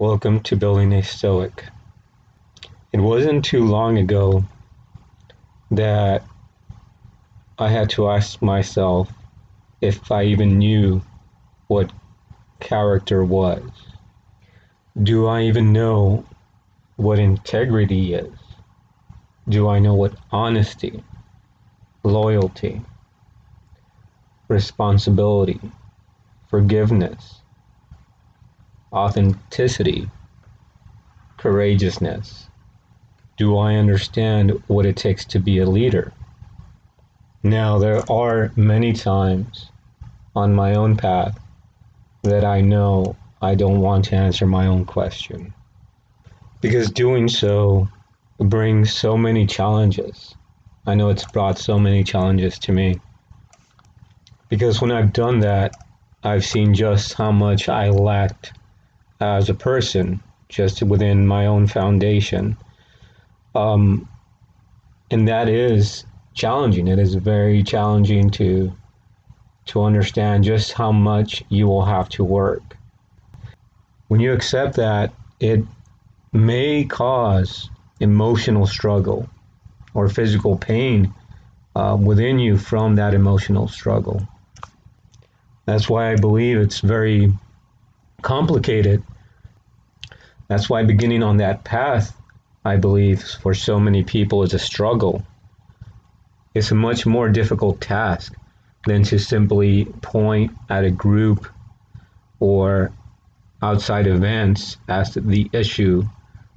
Welcome to Building a Stoic. It wasn't too long ago that I had to ask myself if I even knew what character was. Do I even know what integrity is? Do I know what honesty, loyalty, responsibility, forgiveness, authenticity, courageousness? Do I understand what it takes to be a leader? Now, there are many times on my own path that I know I don't want to answer my own question. Because doing so brings so many challenges. I know it's brought so many challenges to me. Because when I've done that, I've seen just how much I lacked as a person, just within my own foundation. Um, and that is challenging. It is very challenging to to understand just how much you will have to work. When you accept that, it may cause emotional struggle or physical pain uh, within you from that emotional struggle. That's why I believe it's very complicated. That's why beginning on that path, I believe, for so many people is a struggle. It's a much more difficult task than to simply point at a group or outside events as the issue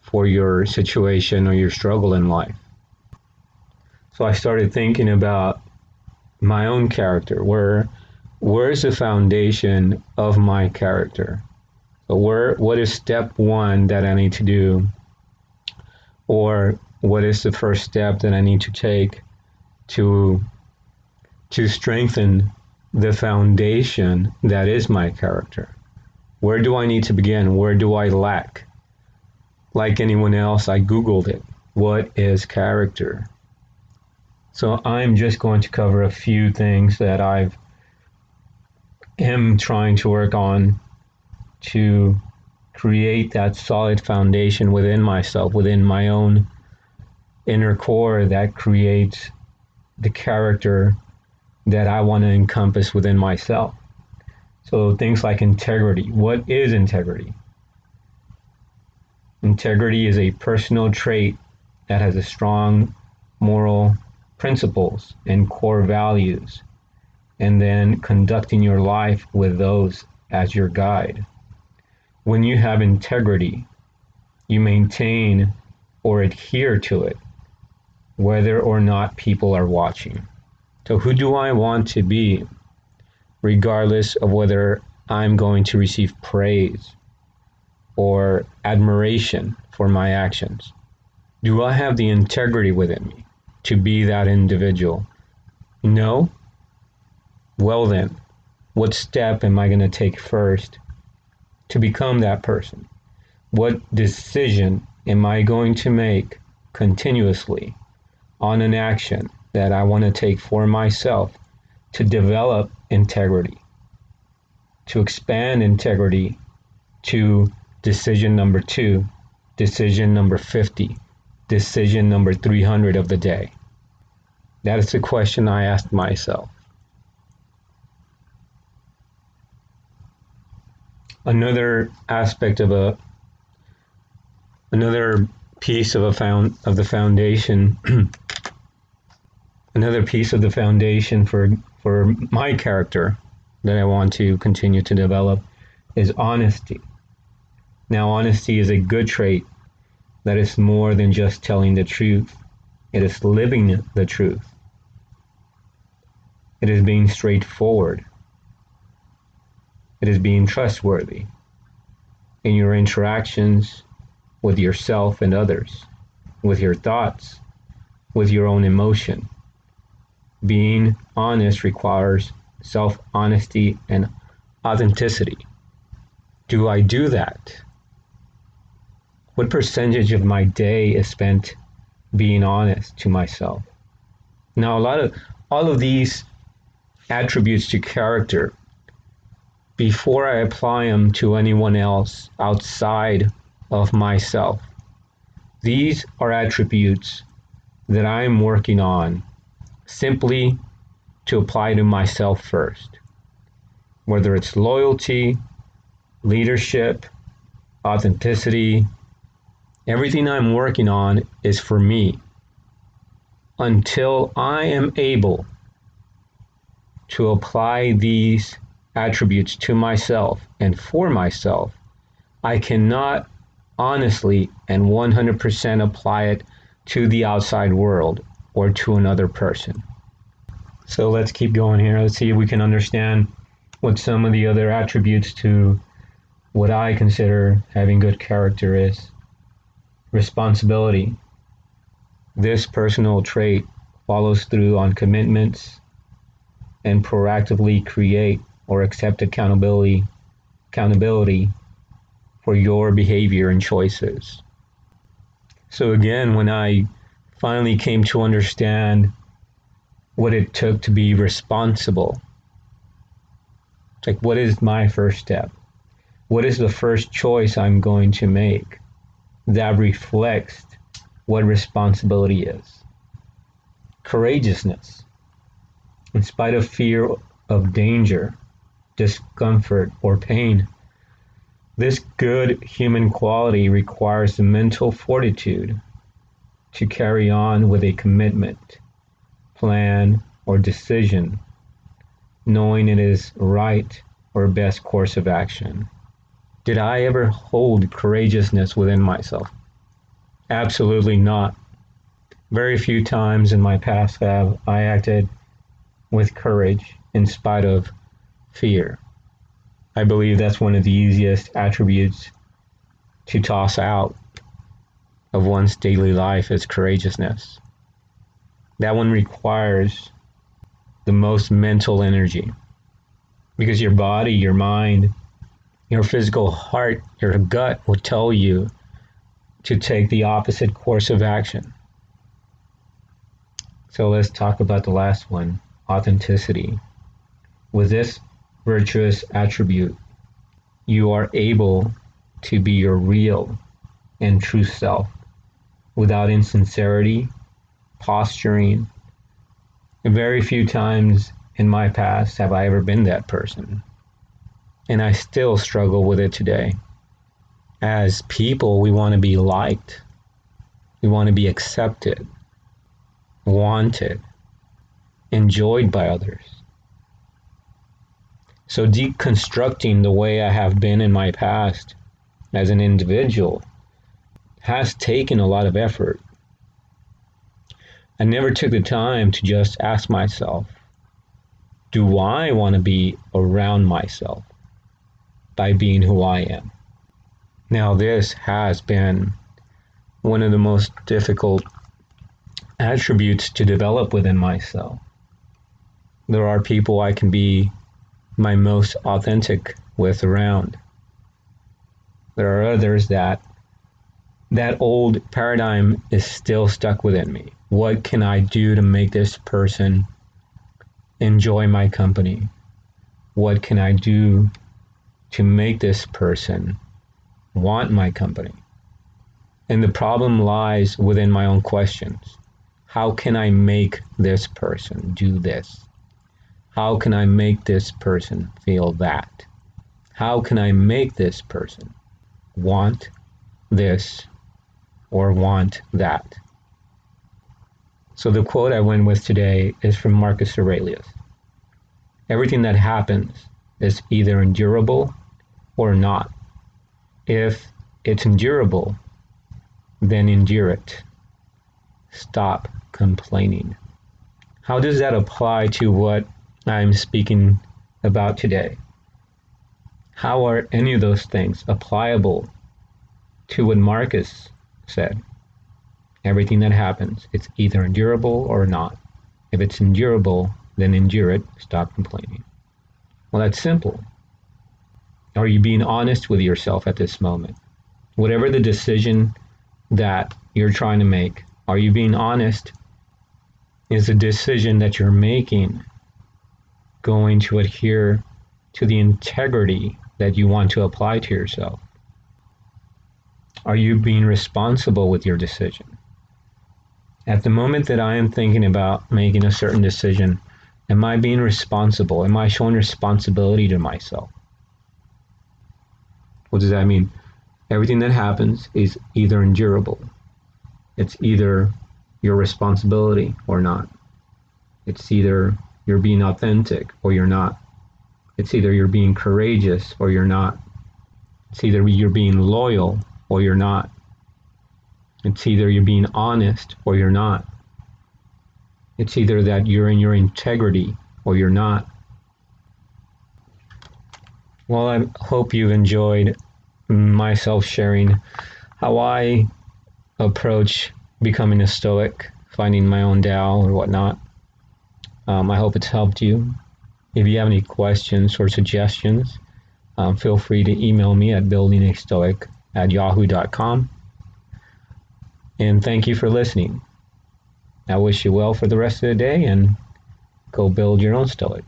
for your situation or your struggle in life. So I started thinking about my own character. Where where's the foundation of my character? Where what is step one that I need to do? Or what is the first step that I need to take to to strengthen the foundation that is my character. Where do I need to begin? Where do I lack? Like anyone else, I Googled it. What is character? So I'm just going to cover a few things that I've am trying to work on to create that solid foundation within myself, within my own inner core that creates the character that I want to encompass within myself. So things like integrity. What is integrity? Integrity is a personal trait that has a strong moral principles and core values, and then conducting your life with those as your guide. When you have integrity, you maintain or adhere to it, whether or not people are watching. So, who do I want to be, regardless of whether I'm going to receive praise or admiration for my actions? Do I have the integrity within me to be that individual? No? Well, then, what step am I going to take first to become that person? What decision am I going to make continuously on an action that I want to take for myself to develop integrity, to expand integrity to decision number two, decision number 50, decision number 300 of the day? That is the question I asked myself. Another aspect of a another piece of a found of the foundation another piece of the foundation for for my character that I want to continue to develop is honesty. Now, honesty is a good trait that is more than just telling the truth. It is living the truth. It is being straightforward. It is being trustworthy in your interactions with yourself and others, with your thoughts, with your own emotion being honest requires self honesty and authenticity. Do I do that? What percentage of my day is spent being honest to myself? Now, a lot of all of these attributes to character before I apply them to anyone else outside of myself. These are attributes that I'm working on simply to apply to myself first. Whether it's loyalty, leadership, authenticity, everything I'm working on is for me. Until I am able to apply these attributes to myself and for myself, I cannot honestly and 100% apply it to the outside world or to another person. So let's keep going here. Let's see if we can understand what some of the other attributes to what I consider having good character is. Responsibility. This personal trait follows through on commitments and proactively create or accept accountability accountability for your behavior and choices. So again, when I finally came to understand what it took to be responsible, it's like what is my first step? What is the first choice I'm going to make that reflects what responsibility is? Courageousness. In spite of fear of danger, discomfort, or pain, this good human quality requires the mental fortitude to carry on with a commitment, plan, or decision, knowing it is right or best course of action. Did I ever hold courageousness within myself? Absolutely not. Very few times in my past have I acted with courage in spite of fear. I believe that's one of the easiest attributes to toss out of one's daily life is courageousness. That one requires the most mental energy because your body, your mind, your physical heart, your gut will tell you to take the opposite course of action. So let's talk about the last one authenticity. With this virtuous attribute, you are able to be your real and true self without insincerity, posturing. Very few times in my past have I ever been that person. And I still struggle with it today. As people, we want to be liked, we want to be accepted, wanted, enjoyed by others. So, deconstructing the way I have been in my past as an individual has taken a lot of effort. I never took the time to just ask myself, do I want to be around myself by being who I am? Now, this has been one of the most difficult attributes to develop within myself. There are people I can be my most authentic with around. There are others that that old paradigm is still stuck within me. What can I do to make this person enjoy my company? What can I do to make this person want my company? And the problem lies within my own questions. How can I make this person do this? How can I make this person feel that? How can I make this person want this or want that? So the quote I went with today is from Marcus Aurelius. Everything that happens is either endurable or not. If it's endurable, then endure it. Stop complaining. How does that apply to what I'm speaking about today. How are any of those things applicable to what Marcus said? Everything that happens, it's either endurable or not. If it's endurable, then endure it, stop complaining. Well, that's simple. Are you being honest with yourself at this moment? Whatever the decision that you're trying to make, are you being honest? Is the decision that you're making going to adhere to the integrity that you want to apply to yourself? Are you being responsible with your decision? At the moment that I am thinking about making a certain decision, am I being responsible? Am I showing responsibility to myself? What does that mean? Everything that happens is either endurable, it's either your responsibility or not. It's either you're being authentic or you're not. It's either you're being courageous or you're not. It's either you're being loyal or you're not. It's either you're being honest or you're not. It's either that you're in your integrity or you're not. Well, I hope you've enjoyed myself sharing how I approach becoming a Stoic, finding my own Tao or whatnot. Um, I hope it's helped you. If you have any questions or suggestions, um, feel free to email me at buildingastoic at yahoo.com. And thank you for listening. I wish you well for the rest of the day and go build your own Stoic.